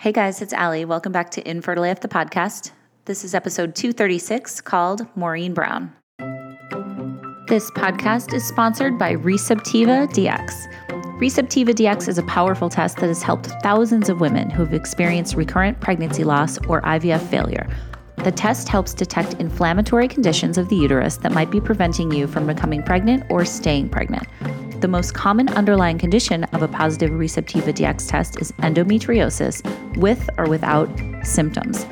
Hey guys, it's Ali. Welcome back to Infertile AF, the podcast. This is episode 236 called Maureen Brown. This podcast is sponsored by Receptiva DX. Receptiva DX is a powerful test that has helped thousands of women who have experienced recurrent pregnancy loss or IVF failure. The test helps detect inflammatory conditions of the uterus that might be preventing you from becoming pregnant or staying pregnant. The most common underlying condition of a positive Receptiva DX test is endometriosis with or without symptoms.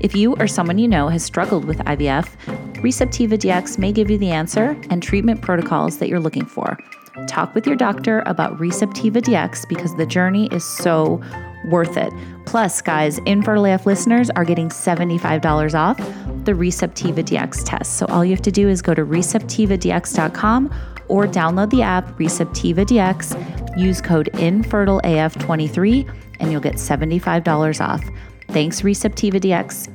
If you or someone you know has struggled with IVF, Receptiva DX may give you the answer and treatment protocols that you're looking for. Talk with your doctor about Receptiva DX because the journey is so worth it. Plus, guys, Infertile AF listeners are getting $75 off the Receptiva DX test. So all you have to do is go to receptivadx.com or download the app Receptiva DX, use code INFERTILEAF23, and you'll get $75 off. Thanks, Receptiva DX.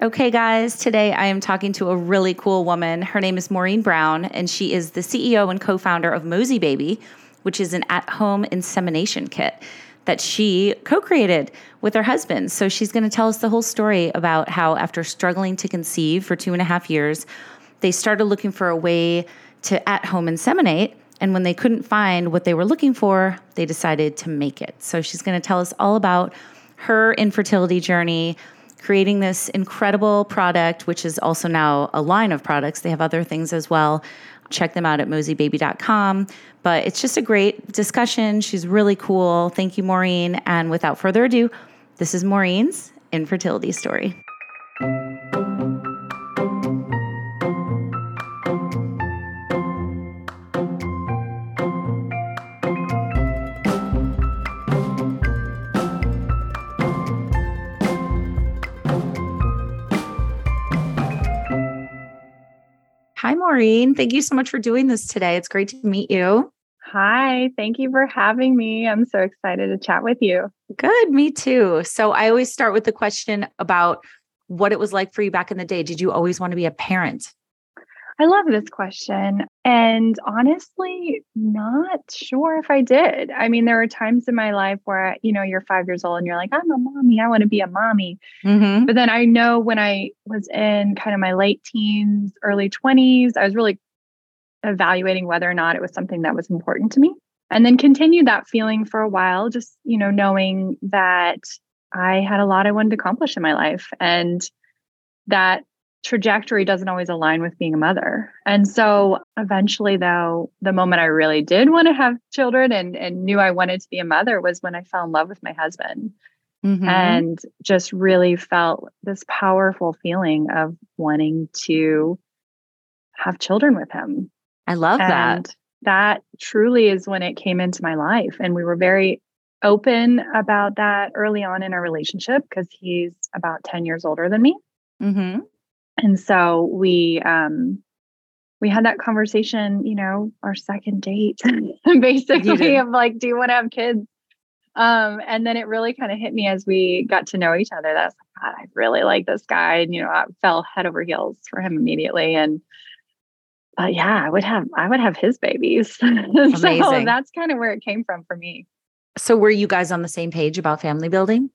Okay, guys, today I am talking to a really cool woman. Her name is Maureen Brown, and she is the CEO and co founder of Mosie Baby, which is an at home insemination kit that she co created with her husband. So she's going to tell us the whole story about how, after struggling to conceive for two and a half years, they started looking for a way to at home inseminate. And when they couldn't find what they were looking for, they decided to make it. So she's going to tell us all about her infertility journey, creating this incredible product, which is also now a line of products. They have other things as well. Check them out at mosiebaby.com. But it's just a great discussion. She's really cool. Thank you, Maureen. And without further ado, this is Maureen's infertility story. Hi, Maureen. Thank you so much for doing this today. It's great to meet you. Hi, thank you for having me. I'm so excited to chat with you. Good, me too. So, I always start with the question about what it was like for you back in the day. Did you always want to be a parent? I love this question. And honestly, not sure if I did. I mean, there were times in my life where, you know, you're five years old and you're like, I'm a mommy. I want to be a mommy. Mm-hmm. But then I know when I was in kind of my late teens, early 20s, I was really evaluating whether or not it was something that was important to me. And then continued that feeling for a while, just, you know, knowing that I had a lot I wanted to accomplish in my life and that trajectory doesn't always align with being a mother. And so eventually though, the moment I really did want to have children and, and knew I wanted to be a mother was when I fell in love with my husband. Mm-hmm. And just really felt this powerful feeling of wanting to have children with him. I love and that. That truly is when it came into my life. And we were very open about that early on in our relationship because he's about 10 years older than me. Mm-hmm and so we um we had that conversation you know our second date basically of like do you want to have kids um and then it really kind of hit me as we got to know each other that's God, i really like this guy and you know i fell head over heels for him immediately and uh, yeah i would have i would have his babies so that's kind of where it came from for me so were you guys on the same page about family building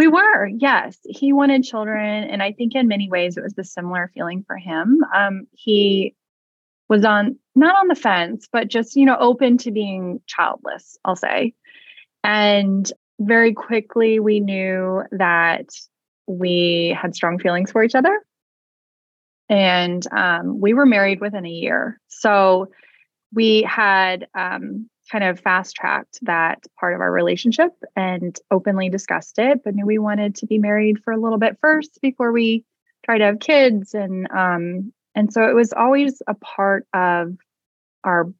we were, yes. He wanted children. And I think in many ways it was a similar feeling for him. Um, he was on, not on the fence, but just, you know, open to being childless, I'll say. And very quickly we knew that we had strong feelings for each other. And um, we were married within a year. So we had um, kind of fast tracked that part of our relationship and openly discussed it, but knew we wanted to be married for a little bit first before we tried to have kids. And um, and so it was always a part of our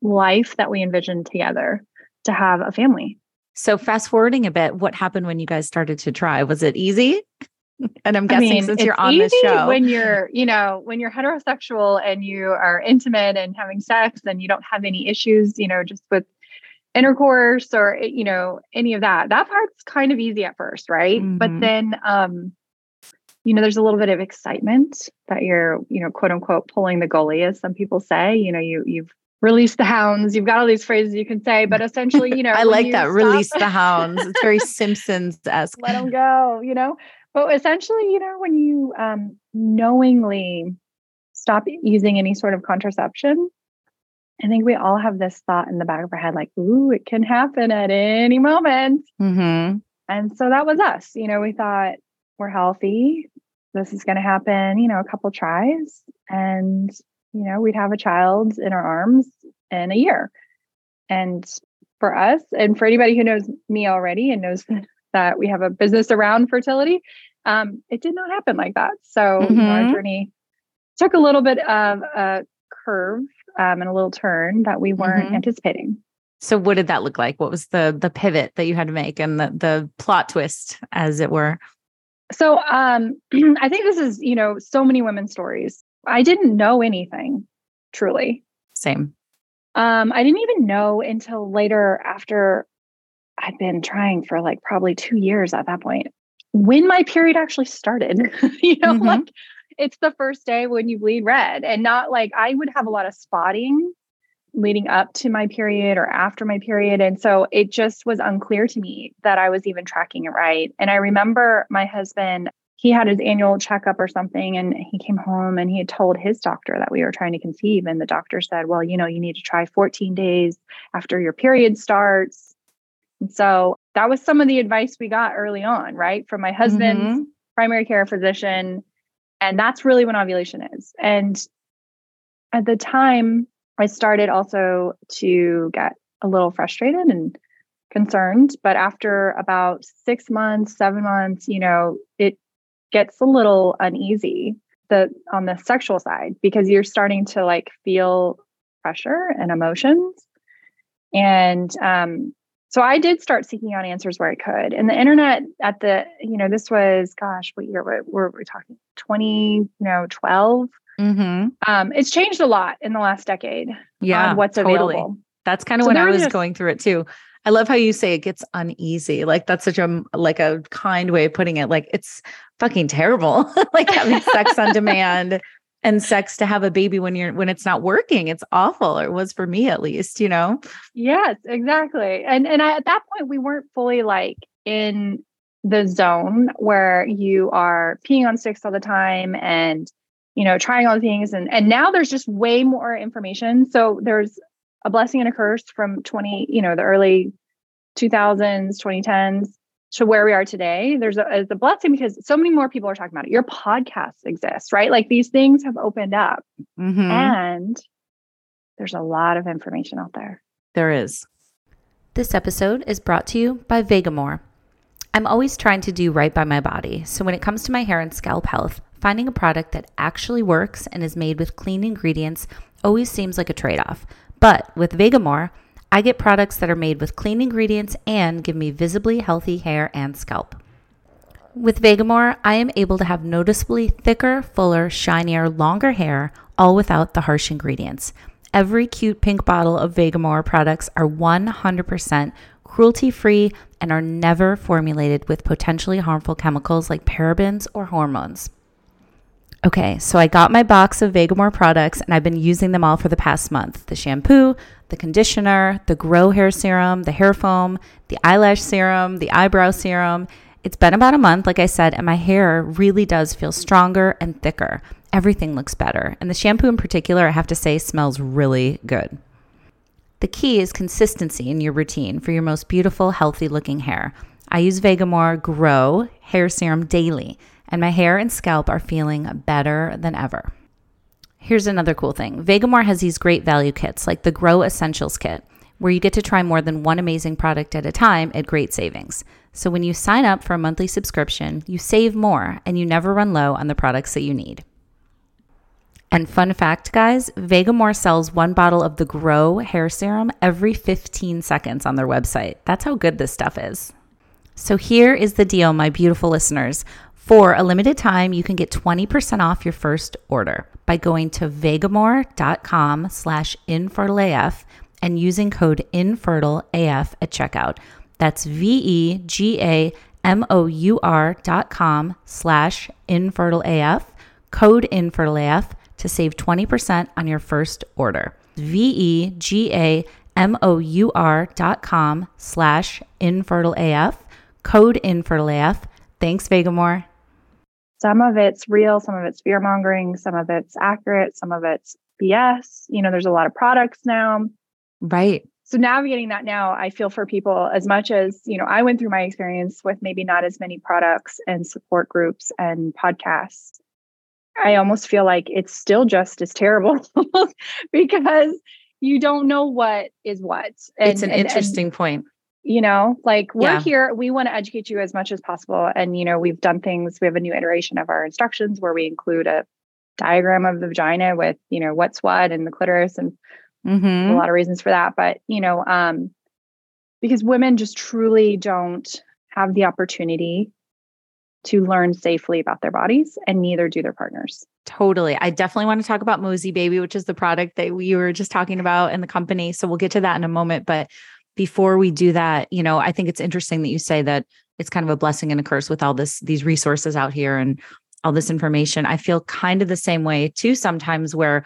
life that we envisioned together to have a family. So fast forwarding a bit, what happened when you guys started to try? Was it easy? And I'm guessing I mean, since you're on this show. When you're, you know, when you're heterosexual and you are intimate and having sex and you don't have any issues, you know, just with intercourse or you know, any of that. That part's kind of easy at first, right? Mm-hmm. But then um, you know, there's a little bit of excitement that you're, you know, quote unquote pulling the goalie, as some people say. You know, you you've released the hounds. You've got all these phrases you can say, but essentially, you know, I like that. Stop, release the hounds. It's very Simpsons esque. Let them go, you know. But essentially, you know, when you um, knowingly stop using any sort of contraception, I think we all have this thought in the back of our head, like, "Ooh, it can happen at any moment." Mm-hmm. And so that was us. You know, we thought we're healthy. This is going to happen. You know, a couple tries, and you know, we'd have a child in our arms in a year. And for us, and for anybody who knows me already and knows that we have a business around fertility, um, it did not happen like that. So mm-hmm. our journey took a little bit of a curve um, and a little turn that we weren't mm-hmm. anticipating. So what did that look like? What was the the pivot that you had to make and the the plot twist as it were? So um I think this is, you know, so many women's stories. I didn't know anything, truly. Same. Um, I didn't even know until later after I'd been trying for like probably two years at that point when my period actually started. you know, mm-hmm. like it's the first day when you bleed red and not like I would have a lot of spotting leading up to my period or after my period. And so it just was unclear to me that I was even tracking it right. And I remember my husband he had his annual checkup or something and he came home and he had told his doctor that we were trying to conceive and the doctor said well you know you need to try 14 days after your period starts and so that was some of the advice we got early on right? From my husband's mm-hmm. primary care physician. And that's really when ovulation is. And at the time i started also to get a little frustrated and concerned. But after about 6 months 7 months you know it gets a little uneasy the on the sexual side because you're starting to like feel pressure and emotions. And um so i did start seeking out answers where i could and the internet at the you know this was gosh what year were, were we talking 20 you know 12 mm-hmm. um it's changed a lot in the last decade yeah what's totally. available that's kind of so when i was just, going through it too I love how you say it gets uneasy. Like that's such a like a kind way of putting it. Like it's fucking terrible. like having sex on demand and sex to have a baby when you're when it's not working. It's awful. It was for me at least, you know. Yes, exactly. And and I, at that point we weren't fully like in the zone where you are peeing on sticks all the time and you know trying all things and and now there's just way more information so there's a blessing and a curse from 20, you know, the early 2000s, 2010s to where we are today. There's a, a blessing because so many more people are talking about it. Your podcasts exist, right? Like these things have opened up mm-hmm. and there's a lot of information out there. There is. This episode is brought to you by Vegamour I'm always trying to do right by my body. So when it comes to my hair and scalp health, finding a product that actually works and is made with clean ingredients always seems like a trade off. But with Vegamour, I get products that are made with clean ingredients and give me visibly healthy hair and scalp. With Vegamour, I am able to have noticeably thicker, fuller, shinier, longer hair, all without the harsh ingredients. Every cute pink bottle of Vegamour products are 100% cruelty free and are never formulated with potentially harmful chemicals like parabens or hormones. Okay, so I got my box of Vegamour products and I've been using them all for the past month the shampoo, the conditioner, the grow hair serum, the hair foam, the eyelash serum, the eyebrow serum. It's been about a month, like I said, and my hair really does feel stronger and thicker. Everything looks better. And the shampoo in particular, I have to say, smells really good. The key is consistency in your routine for your most beautiful, healthy looking hair. I use Vegamour Grow Hair Serum daily and my hair and scalp are feeling better than ever. Here's another cool thing Vegamour has these great value kits, like the Grow Essentials Kit, where you get to try more than one amazing product at a time at great savings. So when you sign up for a monthly subscription, you save more and you never run low on the products that you need. And fun fact, guys, Vegamour sells one bottle of the Grow hair serum every 15 seconds on their website. That's how good this stuff is. So here is the deal, my beautiful listeners. For a limited time, you can get 20% off your first order by going to vegamour.com slash infertileaf and using code infertileaf at checkout. That's V-E-G-A-M-O-U-R dot com slash infertileaf, code infertileaf to save 20% on your first order. V E G A M O U R dot com slash infertile AF, code infertile AF. Thanks, Vegamour. Some of it's real, some of it's fear mongering, some of it's accurate, some of it's BS. You know, there's a lot of products now. Right. So navigating that now, I feel for people as much as, you know, I went through my experience with maybe not as many products and support groups and podcasts. I almost feel like it's still just as terrible because you don't know what is what. And, it's an and, interesting and, point. You know, like we're yeah. here, we want to educate you as much as possible. And, you know, we've done things, we have a new iteration of our instructions where we include a diagram of the vagina with, you know, what's what and the clitoris and mm-hmm. a lot of reasons for that. But, you know, um, because women just truly don't have the opportunity to learn safely about their bodies, and neither do their partners. Totally. I definitely want to talk about Mosie Baby, which is the product that we were just talking about in the company. So we'll get to that in a moment. But before we do that, you know, I think it's interesting that you say that it's kind of a blessing and a curse with all this, these resources out here and all this information. I feel kind of the same way too, sometimes where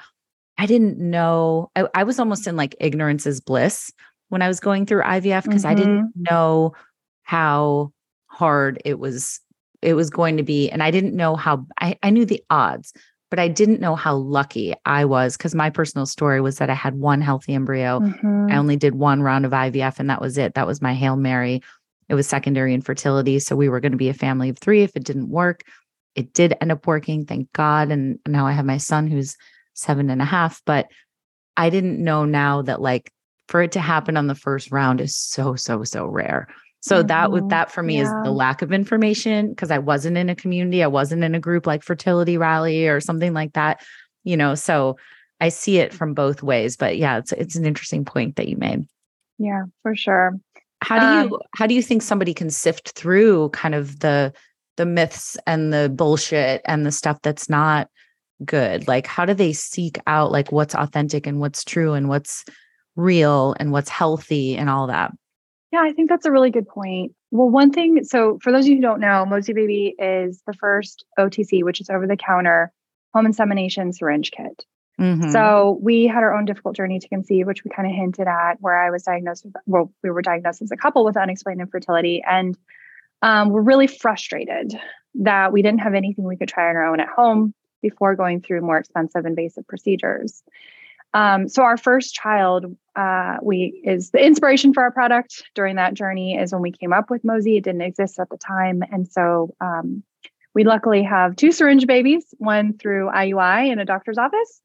I didn't know, I, I was almost in like ignorance is bliss when I was going through IVF because mm-hmm. I didn't mm-hmm. know how hard it was it was going to be. And I didn't know how I, I knew the odds, but I didn't know how lucky I was because my personal story was that I had one healthy embryo. Mm-hmm. I only did one round of IVF and that was it. That was my Hail Mary. It was secondary infertility. So we were going to be a family of three if it didn't work. It did end up working, thank God. And now I have my son who's seven and a half. But I didn't know now that like for it to happen on the first round is so, so, so rare. So mm-hmm. that would that for me yeah. is the lack of information because I wasn't in a community, I wasn't in a group like fertility rally or something like that, you know. So I see it from both ways, but yeah, it's it's an interesting point that you made. Yeah, for sure. How do um, you how do you think somebody can sift through kind of the the myths and the bullshit and the stuff that's not good? Like how do they seek out like what's authentic and what's true and what's real and what's healthy and all that? Yeah, I think that's a really good point. Well, one thing, so for those of you who don't know, Mosie Baby is the first OTC, which is over the counter home insemination syringe kit. Mm-hmm. So we had our own difficult journey to conceive, which we kind of hinted at, where I was diagnosed with, well, we were diagnosed as a couple with unexplained infertility. And um, we're really frustrated that we didn't have anything we could try on our own at home before going through more expensive invasive procedures. Um, so our first child, uh, we is the inspiration for our product during that journey is when we came up with Mosie. It didn't exist at the time, and so um, we luckily have two syringe babies, one through IUI in a doctor's office,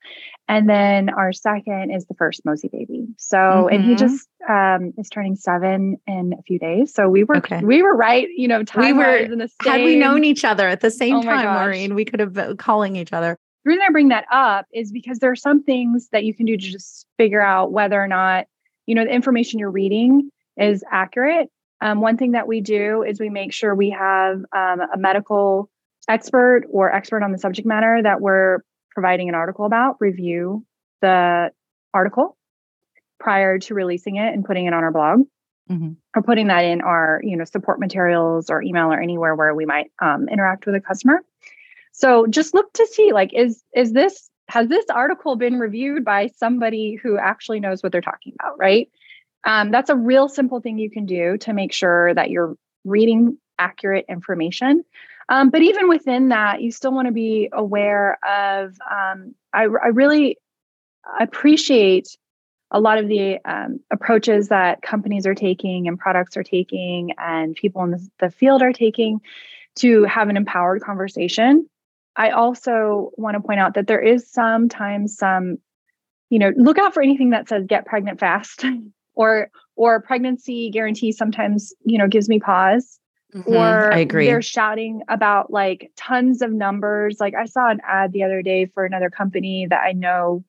and then our second is the first Mosie baby. So, mm-hmm. and he mm-hmm. just um, is turning seven in a few days. So we were okay. we were right, you know, time we were in the same. Had we known each other at the same oh time, Maureen, we could have been calling each other. The reason I bring that up is because there are some things that you can do to just figure out whether or not, you know, the information you're reading is accurate. Um, one thing that we do is we make sure we have um, a medical expert or expert on the subject matter that we're providing an article about review the article prior to releasing it and putting it on our blog mm-hmm. or putting that in our you know support materials or email or anywhere where we might um, interact with a customer so just look to see like is is this has this article been reviewed by somebody who actually knows what they're talking about, right? Um, that's a real simple thing you can do to make sure that you're reading accurate information. Um, but even within that, you still want to be aware of. Um, I, I, really appreciate a lot of the um, approaches that companies are taking and products are taking and people in the, the field are taking to have an empowered conversation I also want to point out that there is sometimes some, you know, look out for anything that says get pregnant fast or or pregnancy guarantee sometimes, you know, gives me pause. Mm-hmm, or I agree. they're shouting about like tons of numbers. Like I saw an ad the other day for another company that I know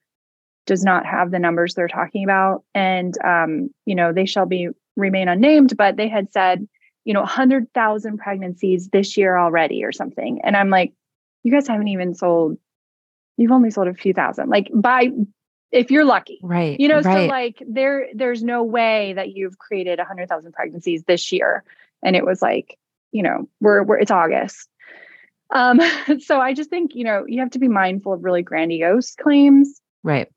does not have the numbers they're talking about. And um, you know, they shall be remain unnamed, but they had said, you know, 100,000 pregnancies this year already or something. And I'm like, you guys haven't even sold you've only sold a few thousand like by if you're lucky right you know right. so like there there's no way that you've created a 100000 pregnancies this year and it was like you know we're, we're it's august um so i just think you know you have to be mindful of really grandiose claims right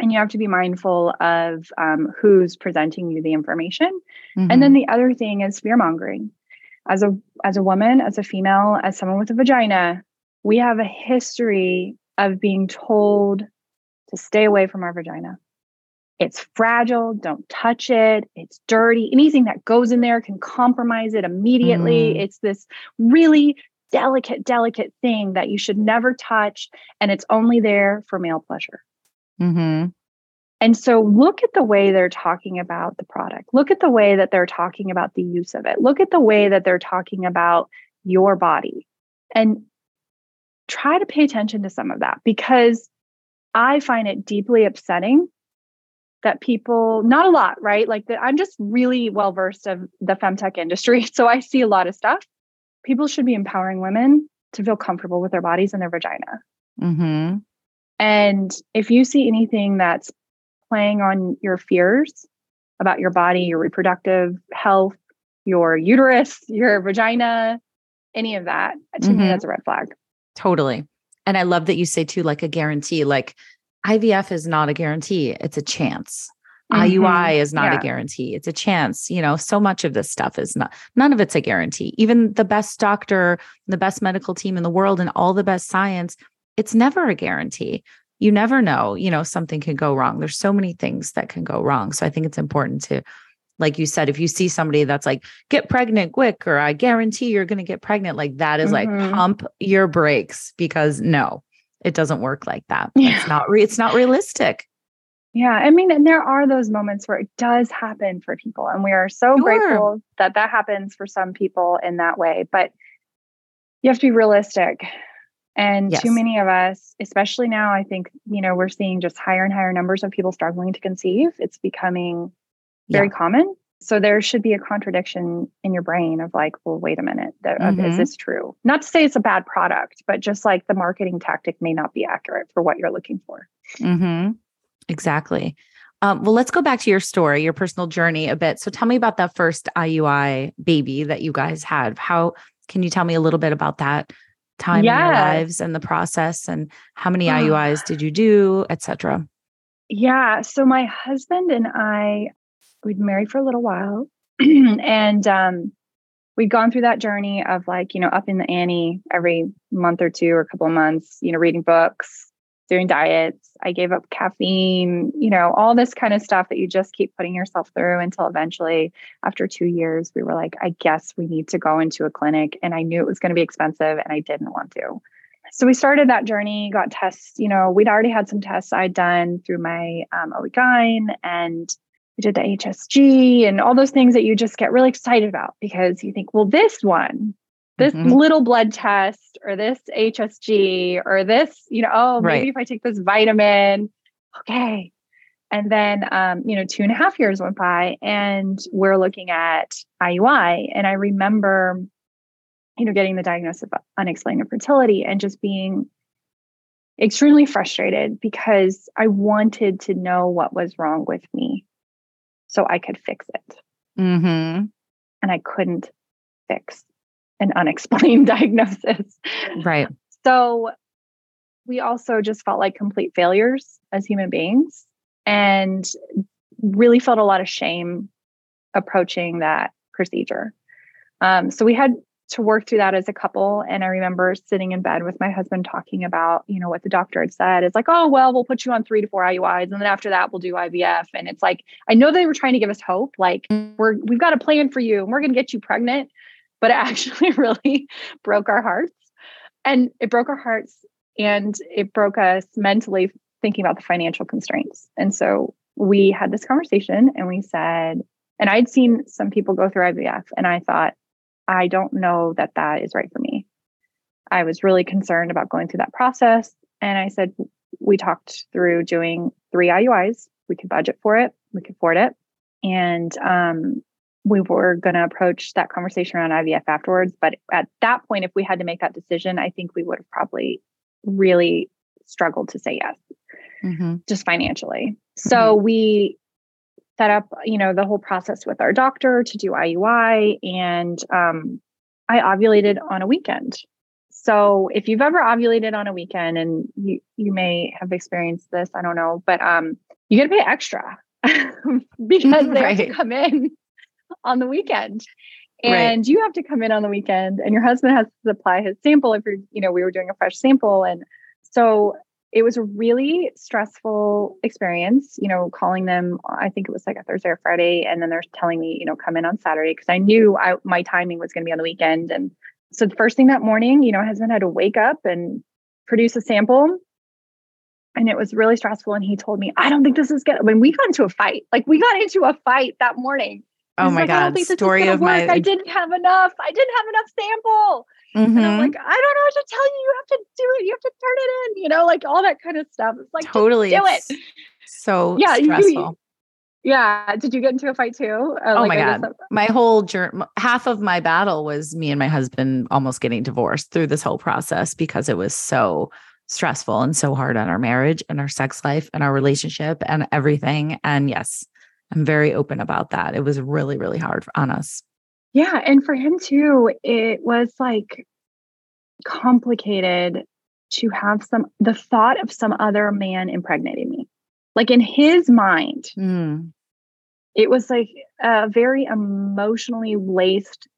and you have to be mindful of um, who's presenting you the information. Mm-hmm. And then the other thing is fear mongering. As a as a woman, as a female, as someone with a vagina, we have a history of being told to stay away from our vagina. It's fragile, don't touch it, it's dirty. Anything that goes in there can compromise it immediately. Mm. It's this really delicate, delicate thing that you should never touch, and it's only there for male pleasure. Mm-hmm. And so look at the way they're talking about the product. Look at the way that they're talking about the use of it. Look at the way that they're talking about your body. And try to pay attention to some of that because I find it deeply upsetting that people, not a lot, right? Like that I'm just really well versed of the femtech industry. So I see a lot of stuff. People should be empowering women to feel comfortable with their bodies and their vagina. Mm-hmm. And if you see anything that's playing on your fears about your body, your reproductive health, your uterus, your vagina, any of that, to me, Mhm. that's a red flag. Totally. And I love that you say too, like a guarantee. Like IVF is not a guarantee, it's a chance. IUI is not Mm-hmm. Yeah. a guarantee. It's a chance. You know, so much of this stuff is not, none of it's a guarantee. Even the best doctor, the best medical team in the world, and all the best science, it's never a guarantee. You never know, you know, something can go wrong. There's so many things that can go wrong. So I think it's important to, like you said, if you see somebody that's like, get pregnant quick, or I guarantee you're going to get pregnant, like that is Mhm. like pump your brakes because no, it doesn't work like that. Yeah. It's not, re- it's not realistic. Yeah, I mean, and there are those moments where it does happen for people, and we are so Sure. grateful that that happens for some people in that way. But you have to be realistic. And Yes. too many of us, especially now, I think, you know, we're seeing just higher and higher numbers of people struggling to conceive. It's becoming very Yeah. common. So there should be a contradiction in your brain of like, well, wait a minute, th- uh, Mhm. is this true? Not to say it's a bad product, but just like the marketing tactic may not be accurate for what you're looking for. Mm-hmm. Exactly. Um, well, let's go back to your story, your personal journey a bit. So tell me about that first IUI baby that you guys had. How can you tell me a little bit about that time in your lives and the process and how many IUIs did you do, et cetera? Yeah. So my husband and I, we'd married for a little while. and um, we'd gone through that journey of like, you know, up in the ante every month or two or a couple of months, you know, reading books, doing diets. I gave up caffeine, you know, all this kind of stuff that you just keep putting yourself through until eventually, after two years, we were like, I guess we need to go into a clinic. And I knew it was going to be expensive and I didn't want to. So we started that journey, got tests, you know, we'd already had some tests I'd done through my um, OB-GYN and we did the HSG and all those things that you just get really excited about because you think, well, this one, this Mhm. little blood test or this HSG or this, you know, oh, maybe Right. if I take this vitamin, okay. And then, um, you know, two and a half years went by and we're looking at IUI. And I remember, you know, getting the diagnosis of unexplained infertility and just being extremely frustrated because I wanted to know what was wrong with me so I could fix it. Mm-hmm. And I couldn't fix an unexplained diagnosis. Right. So we also just felt like complete failures as human beings and really felt a lot of shame approaching that procedure. Um, so we had to work through that as a couple. And I remember sitting in bed with my husband talking about, you know, what the doctor had said. It's like, oh, well, we'll put you on three to four IUIs. And then after that, we'll do IVF. And it's like, I know they were trying to give us hope. Like, we're, we've got a plan for you and we're going to get you pregnant. But it actually really broke our hearts. And it broke our hearts and it broke us mentally thinking about the financial constraints. And so we had this conversation and we said, and I'd seen some people go through IVF and I thought, I don't know that that is right for me. I was really concerned about going through that process. And I said, we talked through doing three IUIs. We could budget for it, we could afford it. And um, we were going to approach that conversation around IVF afterwards. But at that point, if we had to make that decision, I think we would have probably really struggled to say yes, Mm-hmm. just financially. So we set up, you know, the whole process with our doctor to do IUI, and um, I ovulated on a weekend. So if you've ever ovulated on a weekend and you you may have experienced this, I don't know, but um you got to pay extra because they right. have to come in on the weekend. And right. you have to come in on the weekend and your husband has to supply his sample if you're, you know, we were doing a fresh sample. And so it was a really stressful experience, you know, calling them, I think it was like a Thursday or Friday. And then they're telling me, you know, come in on Saturday because I knew I, my timing was going to be on the weekend. And so the first thing that morning, you know, husband had to wake up and produce a sample. And it was really stressful. And he told me, I don't think this is good. When we got into a fight, like we got into a fight that morning. Oh my like, God. Story of work. my I didn't have enough. I didn't have enough sample. Mm-hmm. And I'm mm-hmm. like, I don't know what to tell you. You have to do it. You have to turn it in, you know, like all that kind of stuff. It's like totally do it. So yeah, stressful. You, yeah. Did you get into a fight too? Uh, oh like my God. My whole journey, half of my battle was me and my husband almost getting divorced through this whole process because it was so stressful and so hard on our marriage and our sex life and our relationship and everything. And yes, I'm very open about that. It was really, really hard on us. Yeah. And for him too, it was like complicated to have some, the thought of some other man impregnating me. Like in his mind, mm. it was like a very emotionally laced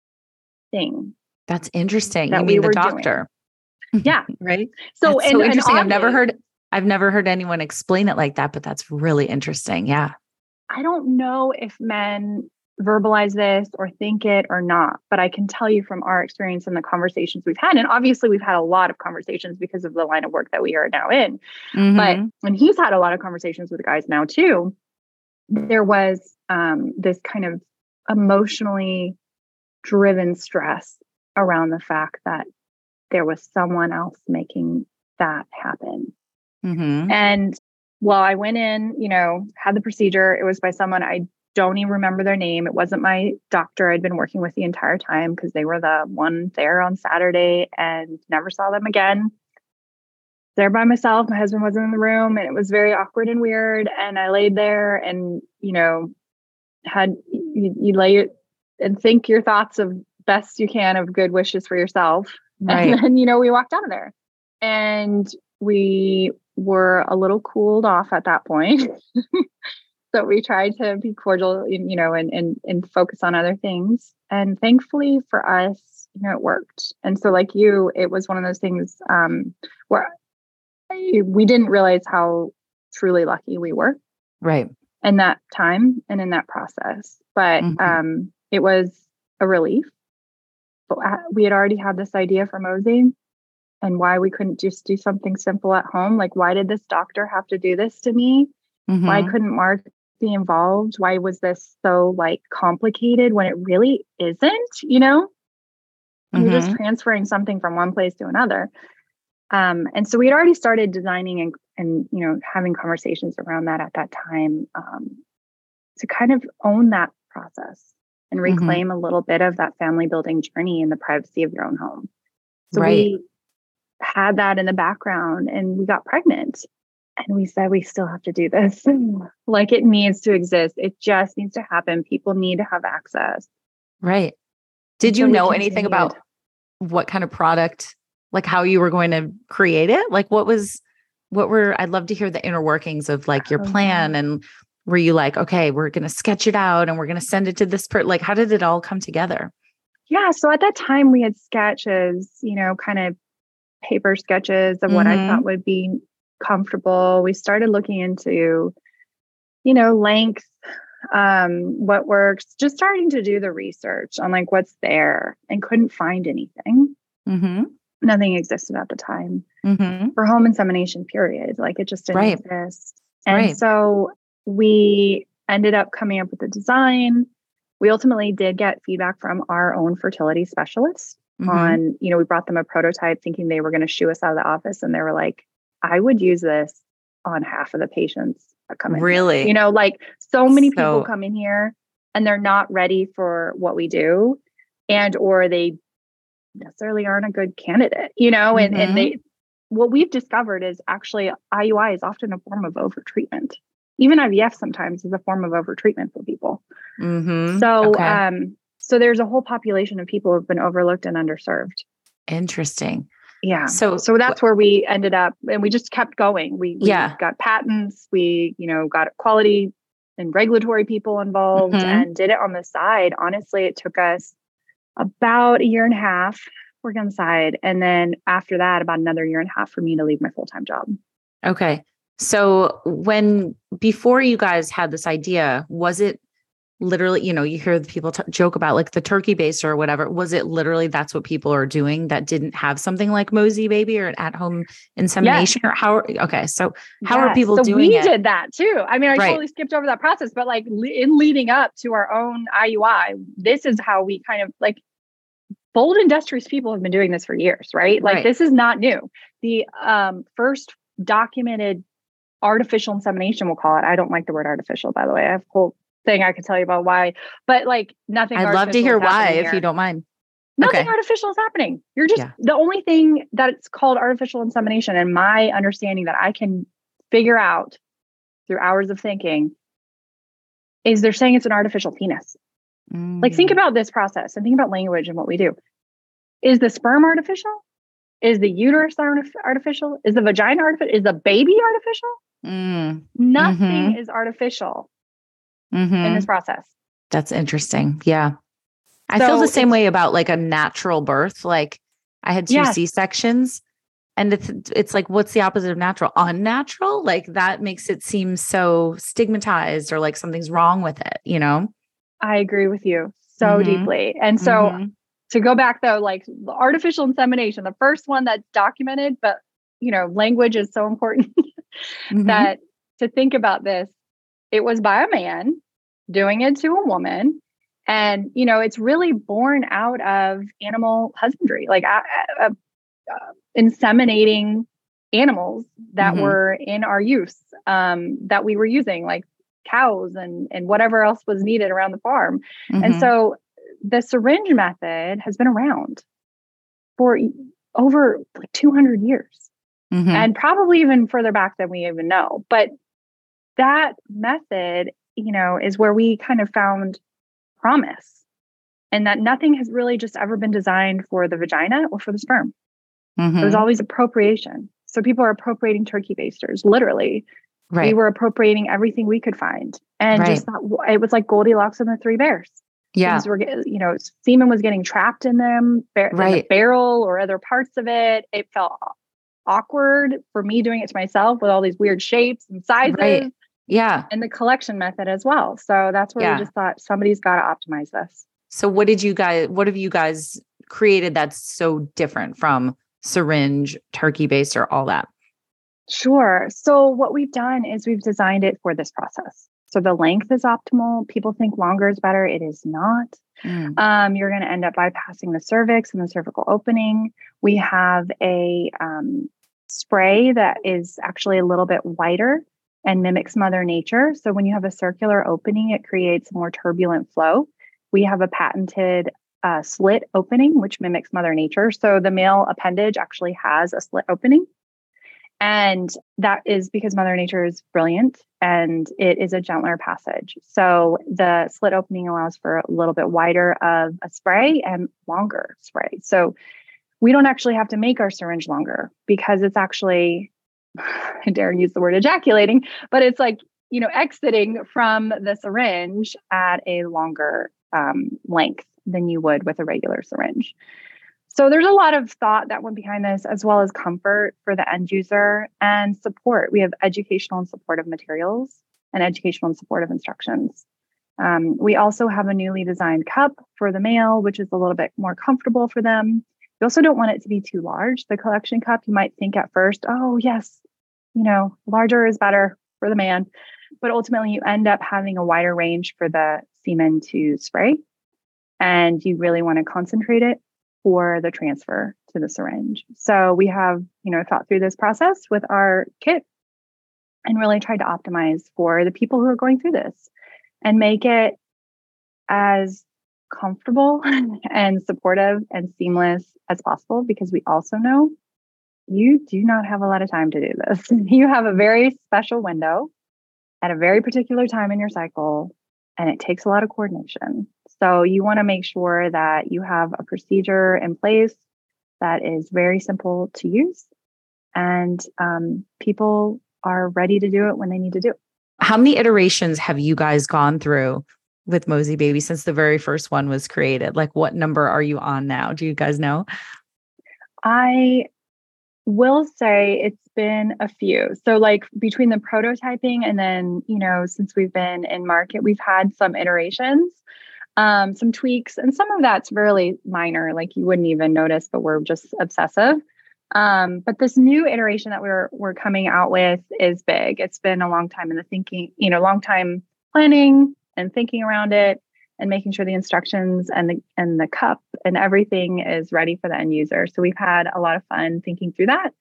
thing. That's interesting. That you mean we the doctor? Doing. Yeah. right. So, and, so interesting. I've never heard, I've never heard anyone explain it like that, but that's really interesting. Yeah. I don't know if men verbalize this or think it or not, but I can tell you from our experience and the conversations we've had, and obviously we've had a lot of conversations because of the line of work that we are now in. Mm-hmm. But when he's had a lot of conversations with guys now too, there was um, this kind of emotionally driven stress around the fact that there was someone else making that happen. Mm-hmm. And well, I went in, you know, had the procedure. It was by someone I don't even remember their name. It wasn't my doctor I'd been working with the entire time because they were the one there on Saturday and never saw them again. There by myself. My husband wasn't in the room and it was very awkward and weird. And I laid there and, you know, had you, you lay it and think your thoughts of best you can of good wishes for yourself. Right. And then, you know, we walked out of there and we were a little cooled off at that point. so we tried to be cordial, you know, and, and and focus on other things. And thankfully for us, you know, it worked. And so, like you, it was one of those things um, where we didn't realize how truly lucky we were, right, in that time and in that process. But mm-hmm. um, it was a relief. But uh, we had already had this idea for Mosie, and why we couldn't just do something simple at home. Like, why did this doctor have to do this to me? Mm-hmm. Why couldn't Mark be involved? Why was this so like complicated when it really isn't? You know, mm-hmm. you're just mm-hmm. transferring something from one place to another. Um, and so we had already started designing and, and you know having conversations around that at that time um, to kind of own that process and mm-hmm. reclaim mm-hmm. a little bit of that family building journey in the privacy of your own home. So right. we had that in the background and we got pregnant. And we said, we still have to do this. like it needs to exist. It just needs to happen. People need to have access. Right. Did you know anything about what kind of product, like how you were going to create it? Like what was, what were, I'd love to hear the inner workings of like your plan and were you like, okay, we're going to sketch it out and we're going to send it to this person? Like, how did it all come together? Yeah. So at that time, we had sketches, you know, kind of paper sketches of what mm-hmm. I thought would be comfortable. We started looking into, you know, length, um, what works, just starting to do the research on like what's there and couldn't find anything. Mm-hmm. Nothing existed at the time mm-hmm. for home insemination, period. Like it just didn't right. exist. And right. so we ended up coming up with a design. We ultimately did get feedback from our own fertility specialist mm-hmm. on, you know, we brought them a prototype thinking they were going to shoo us out of the office. And they were like, I would use this on half of the patients that come in. Really? Here. You know, like so many so, people come in here and they're not ready for what we do and or they necessarily aren't a good candidate, you know, and, mm-hmm. and they what we've discovered is actually IUI is often a form of overtreatment. Even IVF sometimes is a form of overtreatment for people. Mm-hmm. So okay. um so there's a whole population of people who've been overlooked and underserved. Interesting. Yeah. So so that's where we ended up and we just kept going. We, we yeah. got patents, we, you know, got quality and regulatory people involved mm-hmm. and did it on the side. Honestly, it took us about a year and a half working on the side. And then after that, about another year and a half for me to leave my full-time job. Okay. So when before you guys had this idea, was it literally, you know, you hear the people t- joke about like the turkey baster or whatever. Was it literally that's what people are doing that didn't have something like Mosie Baby or an at home insemination? Yes. Or how? Okay, so how yes. are people so doing we it? did that too. I mean, I right. totally skipped over that process, but like in leading up to our own IUI, this is how we kind of like bold industrious people have been doing this for years, right? Like right. this is not new. The um, first documented artificial insemination, we'll call it. I don't like the word artificial, by the way. I have whole thing I could tell you about why, but like nothing. I'd love to hear why if you don't mind. Nothing okay. artificial is happening. You're just yeah. the only thing that's called artificial insemination, and my understanding that I can figure out through hours of thinking is they're saying it's an artificial penis. Mm. Like think mm. about this process and think about language and what we do. Is the sperm artificial? Is the uterus artificial? Is the vagina artificial? Is the baby artificial? Mm. Nothing mm-hmm. is artificial mm-hmm. in this process. That's interesting. Yeah. I so feel the same way about like a natural birth. Like I had two yes. C sections and it's it's like what's the opposite of natural unnatural like that makes it seem so stigmatized or like something's wrong with it you know i agree with you so mm-hmm. deeply and so mm-hmm. to go back though like artificial insemination the first one that's documented but you know language is so important mm-hmm. that to think about this it was by a man doing it to a woman. And, you know, it's really born out of animal husbandry, like uh, uh, uh, inseminating animals that mm-hmm. were in our use, um, that we were using, like cows and, and whatever else was needed around the farm. Mm-hmm. And so the syringe method has been around for over like 200 years. Mm-hmm. And probably even further back than we even know. But that method, you know, is where we kind of found promise and that nothing has really just ever been designed for the vagina or for the sperm. Mm-hmm. Was always appropriation. So people are appropriating turkey basters, literally. Right. We were appropriating everything we could find. And right. just thought it was like Goldilocks and the Three Bears. Yeah. Things were, you know, semen was getting trapped in them, bar- right. in the barrel or other parts of it. It felt awkward for me doing it to myself with all these weird shapes and sizes. Right. Yeah. And the collection method as well. So that's where yeah. we just thought somebody's got to optimize this. So what did you guys what have you guys created that's so different from syringe, turkey baster, all that? Sure. So what we've done is we've designed it for this process. So the length is optimal. People think longer is better. It is not. Mm. Um, you're going to end up bypassing the cervix and the cervical opening. We have a um, spray that is actually a little bit wider and mimics Mother Nature. So when you have a circular opening, it creates more turbulent flow. We have a patented uh, slit opening, which mimics Mother Nature. So the male appendage actually has a slit opening. And that is because Mother Nature is brilliant and it is a gentler passage. So the slit opening allows for a little bit wider of a spray and longer spray. So we don't actually have to make our syringe longer because it's actually I dare use the word ejaculating, but it's like, you know, exiting from the syringe at a longer um, length than you would with a regular syringe. So there's a lot of thought that went behind this, as well as comfort for the end user and support. We have educational and supportive materials and educational and supportive instructions. Um, we also have a newly designed cup for the male, which is a little bit more comfortable for them. You also don't want it to be too large. The collection cup, you might think at first, oh, yes, you know, larger is better for the man. But ultimately, you end up having a wider range for the semen to spray. And you really want to concentrate it for the transfer to the syringe. So we have, you know, thought through this process with our kit and really tried to optimize for the people who are going through this and make it as comfortable and supportive and seamless as possible because we also know you do not have a lot of time to do this. You have a very special window at a very particular time in your cycle, and it takes a lot of coordination. So you want to make sure that you have a procedure in place that is very simple to use. And um, people are ready to do it when they need to do it. How many iterations have you guys gone through with Mosie Baby since the very first one was created? Like, what number are you on now? Do you guys know? I will say it's been a few. So, like between the prototyping and then, you know, since we've been in market, we've had some iterations, um, some tweaks, and some of that's really minor, like you wouldn't even notice, but we're just obsessive. Um, but this new iteration that we're we're coming out with is big. It's been a long time in the thinking, you know, long time planning and thinking around it and making sure the instructions and the and the cup and everything is ready for the end user. So we've had a lot of fun thinking through that.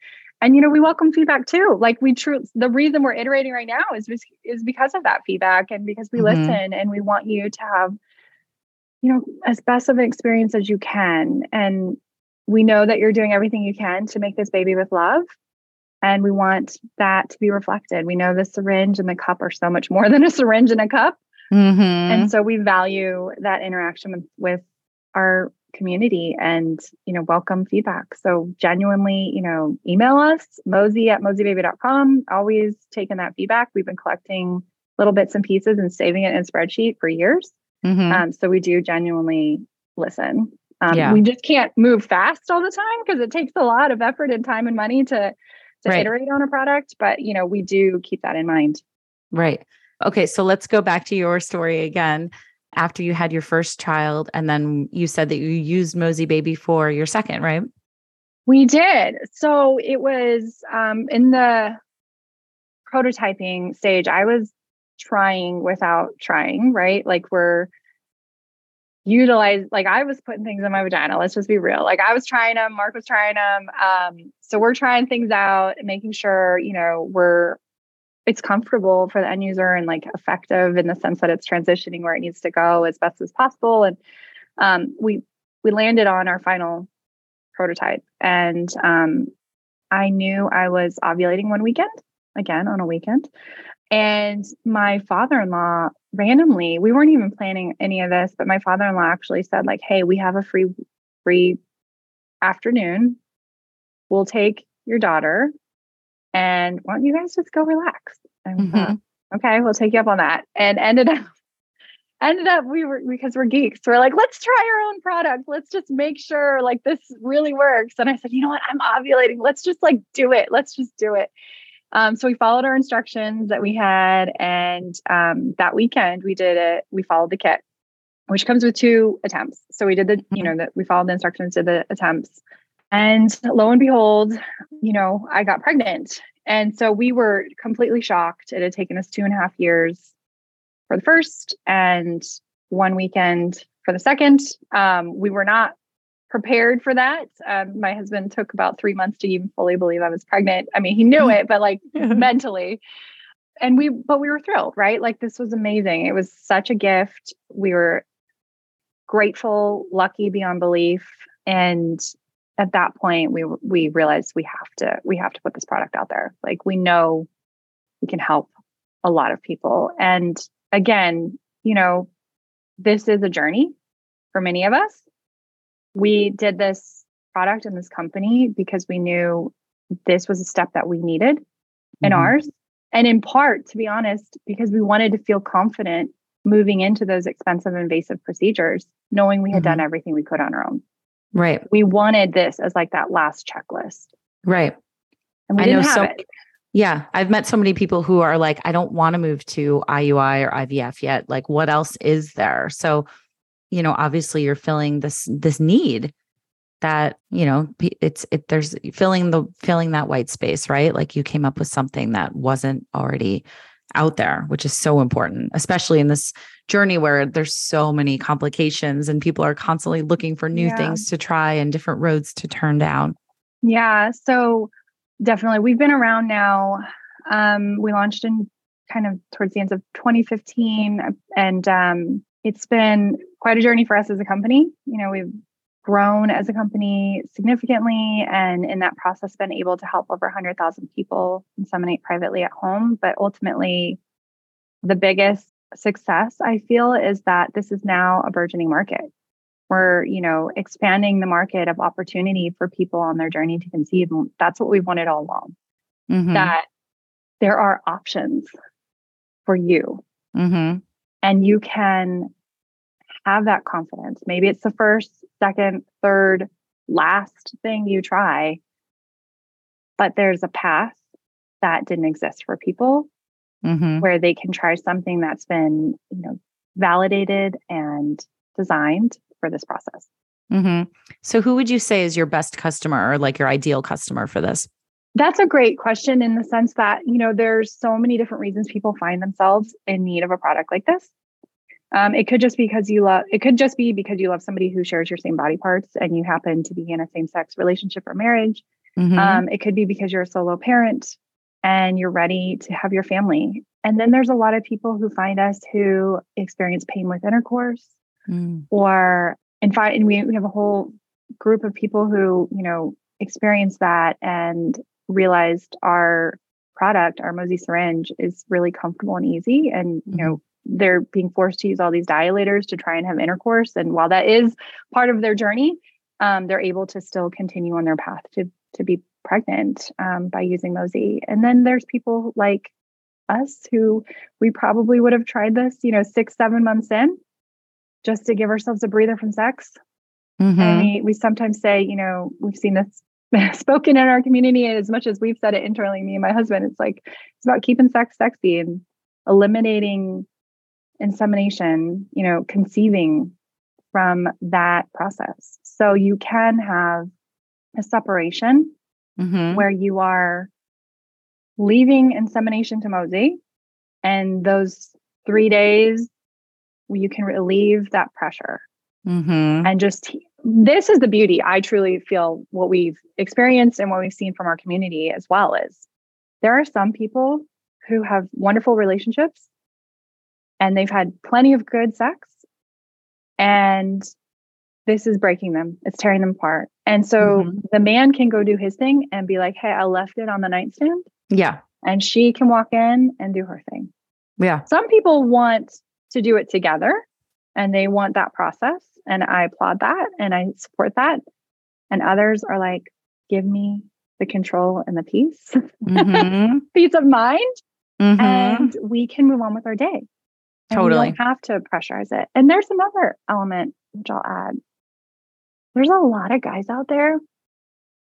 And you know, we welcome feedback too. Like we true the reason we're iterating right now is is because of that feedback and because we mm-hmm. listen and we want you to have you know as best of an experience as you can and we know that you're doing everything you can to make this baby with love and we want that to be reflected. We know the syringe and the cup are so much more than a syringe and a cup. Mm-hmm. And so we value that interaction with, with our community and you know welcome feedback so genuinely you know email us mosie at mosiebaby.com always taking that feedback we've been collecting little bits and pieces and saving it in spreadsheet for years mm-hmm. um, so we do genuinely listen um, yeah. we just can't move fast all the time because it takes a lot of effort and time and money to to right. iterate on a product but you know we do keep that in mind right Okay, so let's go back to your story again. After you had your first child, and then you said that you used Mosie Baby for your second, right? We did. So it was um, in the prototyping stage. I was trying without trying, right? Like we're utilize like I was putting things in my vagina. Let's just be real. Like I was trying them, Mark was trying them. Um, so we're trying things out making sure, you know, we're it's comfortable for the end user and like effective in the sense that it's transitioning where it needs to go as best as possible. And um, we we landed on our final prototype, and um, I knew I was ovulating one weekend again on a weekend, and my father-in-law randomly we weren't even planning any of this, but my father-in-law actually said like, "Hey, we have a free free afternoon. We'll take your daughter and why don't you guys just go relax? And mm-hmm. thought, okay, we'll take you up on that. And ended up ended up we were because we're geeks we're like let's try our own product let's just make sure like this really works and i said you know what i'm ovulating let's just like do it let's just do it um, so we followed our instructions that we had and um, that weekend we did it we followed the kit which comes with two attempts so we did the you mm-hmm. know that we followed the instructions did the attempts and lo and behold, you know, I got pregnant. And so we were completely shocked. It had taken us two and a half years for the first and one weekend for the second. Um, we were not prepared for that. Um, my husband took about three months to even fully believe I was pregnant. I mean, he knew it, but like mentally. And we, but we were thrilled, right? Like this was amazing. It was such a gift. We were grateful, lucky beyond belief. And at that point we we realized we have to we have to put this product out there. Like we know we can help a lot of people. And again you know this is a journey for many of us. We did this product and this company because we knew this was a step that we needed mm-hmm. in ours. And in part to be honest because we wanted to feel confident moving into those expensive invasive procedures knowing we had mm-hmm. done everything we could on our own Right. We wanted this as like that last checklist. Right. And we I didn't know have so, it. Yeah. I've met so many people who are like, I don't want to move to IUI or IVF yet. Like, what else is there? So, you know, obviously you're filling this this need that, you know, it's it there's filling the filling that white space, right? Like you came up with something that wasn't already out there, which is so important, especially in this journey where there's so many complications and people are constantly looking for new yeah. things to try and different roads to turn down. Yeah. So definitely we've been around now. Um, we launched in kind of towards the end of 2015 and um, it's been quite a journey for us as a company. You know, we've grown as a company significantly and in that process been able to help over 100,000 people inseminate privately at home. But ultimately, the biggest success I feel is that this is now a burgeoning market. We're, you know, expanding the market of opportunity for people on their journey to conceive. And that's what we've wanted all along. Mhm. That there are options for you Mhm. and you can have that confidence. Maybe it's the first, second, third, last thing you try, but there's a path that didn't exist for people Mhm. where they can try something that's been, you know, validated and designed for this process. Mhm. So who would you say is your best customer or like your ideal customer for this? That's a great question in the sense that, you know, there's so many different reasons people find themselves in need of a product like this. Um, it could just because you love it could just be because you love somebody who shares your same body parts and you happen to be in a same-sex relationship or marriage. Mhm. Um, it could be because you're a solo parent and you're ready to have your family. And then there's a lot of people who find us who experience pain with intercourse Mm. or in fact and we, we have a whole group of people who you know experience that and realized our product our Mosie syringe is really comfortable and easy and you know they're being forced to use all these dilators to try and have intercourse and while that is part of their journey um, they're able to still continue on their path to to be pregnant um, by using Mosie and then there's people like us who we probably would have tried this you know six seven months in just to give ourselves a breather from sex. Mhm. And we, we sometimes say, you know, we've seen this spoken in our community as much as we've said it internally, me and my husband, it's like, it's about keeping sex sexy and eliminating insemination, you know, conceiving from that process. So you can have a separation Mhm. where you are leaving insemination to Mosie and those three days you can relieve that pressure Mhm. and just this is the beauty i truly feel what we've experienced and what we've seen from our community as well is there are some people who have wonderful relationships and they've had plenty of good sex and this is breaking them it's tearing them apart and so Mhm. the man can go do his thing and be like hey i left it on the nightstand Yeah. and she can walk in and do her thing Yeah. some people want to do it together and they want that process and i applaud that and i support that and others are like give me the control and the peace Mhm. peace of mind Mhm. and we can move on with our day and Totally. we don't have to pressurize it and there's another element which i'll add there's a lot of guys out there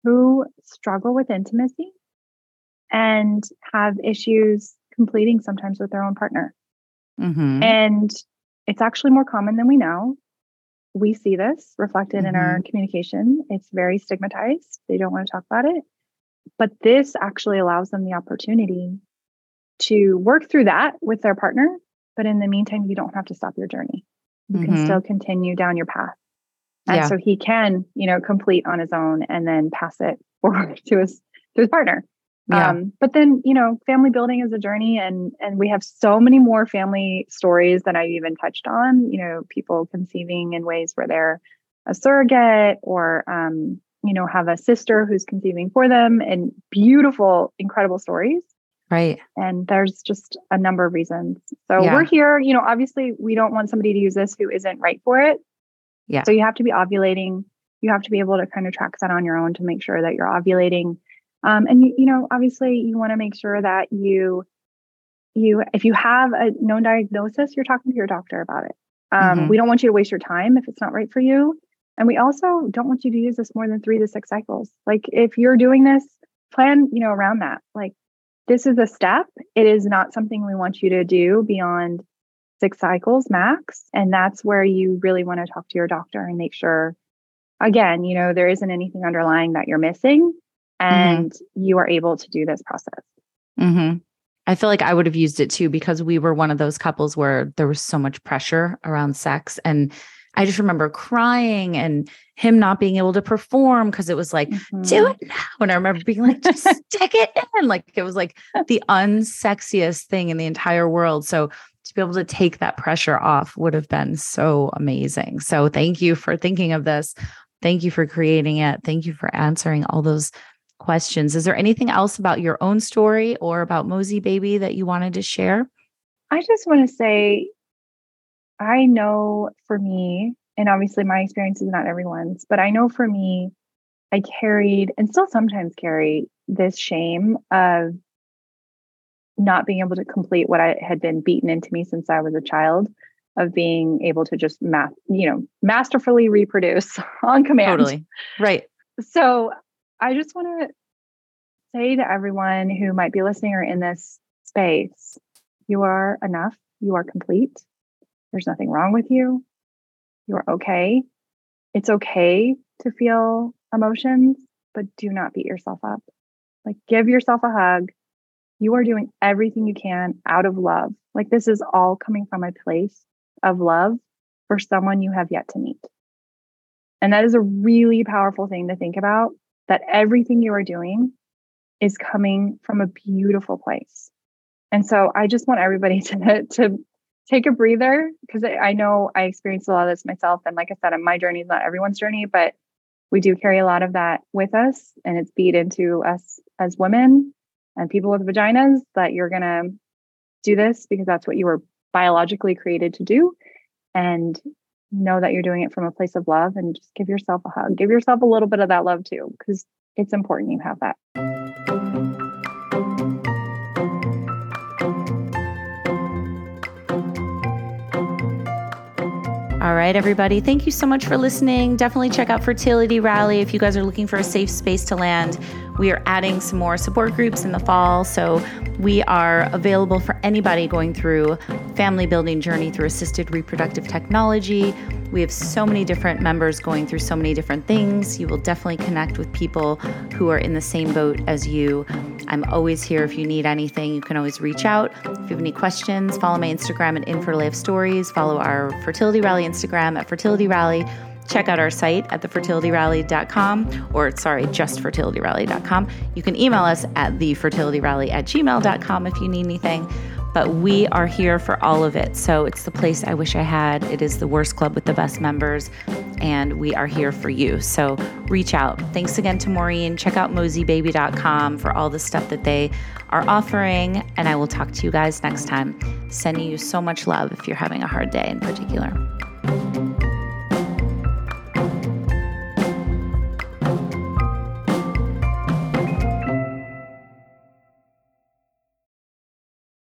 who struggle with intimacy and have issues completing sometimes with their own partner Mhm. and it's actually more common than we know. We see this reflected in our communication. It's very stigmatized. They don't want to talk about it. But this actually allows them the opportunity to work through that with their partner. But in the meantime, you don't have to stop your journey. You can Mhm. still continue down your path. And Yeah. so he can, you know, complete on his own and then pass it forward to his to his partner. Yeah. Um, but then, you know, family building is a journey and and we have so many more family stories than I've even touched on, you know, people conceiving in ways where they're a surrogate or um, you know, have a sister who's conceiving for them and beautiful, incredible stories. Right. And there's just a number of reasons. So Yeah. we're here, you know, obviously we don't want somebody to use this who isn't right for it. Yeah. So you have to be ovulating. You have to be able to kind of track that on your own to make sure that you're ovulating. Um, and you, you know, obviously you want to make sure that you, you, if you have a known diagnosis, you're talking to your doctor about it. Um, Mhm. We don't want you to waste your time if it's not right for you. And we also don't want you to use this more than three to six cycles. Like if you're doing this, plan, you know, around that. Like this is a step. It is not something we want you to do beyond six cycles max. And that's where you really want to talk to your doctor and make sure, again, you know, there isn't anything underlying that you're missing and you are able to do this process. hmm I feel like I would have used it too because we were one of those couples where there was so much pressure around sex. And I just remember crying and him not being able to perform because it was like, do it now. And I remember being like, just stick it in. Like it was like the unsexiest thing in the entire world. So to be able to take that pressure off would have been so amazing. So thank you for thinking of this. Thank you for creating it. Thank you for answering all those questions. Is there anything else about your own story or about Mosie Baby that you wanted to share? I just want to say, I know for me and obviously my experience is not everyone's, but I know for me, I carried and still sometimes carry this shame of not being able to complete what I had been beaten into me since I was a child of being able to just math, you know, masterfully reproduce on command. Totally. Right. So I just want to say to everyone who might be listening or in this space, you are enough. You are complete. There's nothing wrong with you. You're okay. It's okay to feel emotions, but do not beat yourself up. Like, give yourself a hug. You are doing everything you can out of love. Like, this is all coming from a place of love for someone you have yet to meet. And that is a really powerful thing to think about that everything you are doing is coming from a beautiful place. And so I just want everybody to, to take a breather because I know I experienced a lot of this myself. And like I said, my journey is not everyone's journey, but we do carry a lot of that with us and it's beat into us as women and people with vaginas that you're going to do this because that's what you were biologically created to do. And know that you're doing it from a place of love and just give yourself a hug. Give yourself a little bit of that love too because it's important you have that All right, everybody. Thank you so much for listening. Definitely check out Fertility Rally if you guys are looking for a safe space to land. We are adding some more support groups in the fall. So we are available for anybody going through family building journey through assisted reproductive technology. We have so many different members going through so many different things. You will definitely connect with people who are in the same boat as you. I'm always here if you need anything. You can always reach out. If you have any questions, follow my Instagram at InferLife Stories. Follow our Fertility Rally Instagram at Fertility Rally. Check out our site at thefertilityrally.com or, sorry, justfertilityrally.com. You can email us at thefertilityrally at gmail.com if you need anything but we are here for all of it. So it's the place I wish I had. It is the worst club with the best members, and we are here for you. So reach out. Thanks again to Maureen. Check out mosiebaby.com for all the stuff that they are offering, and I will talk to you guys next time. Sending you so much love if you're having a hard day in particular.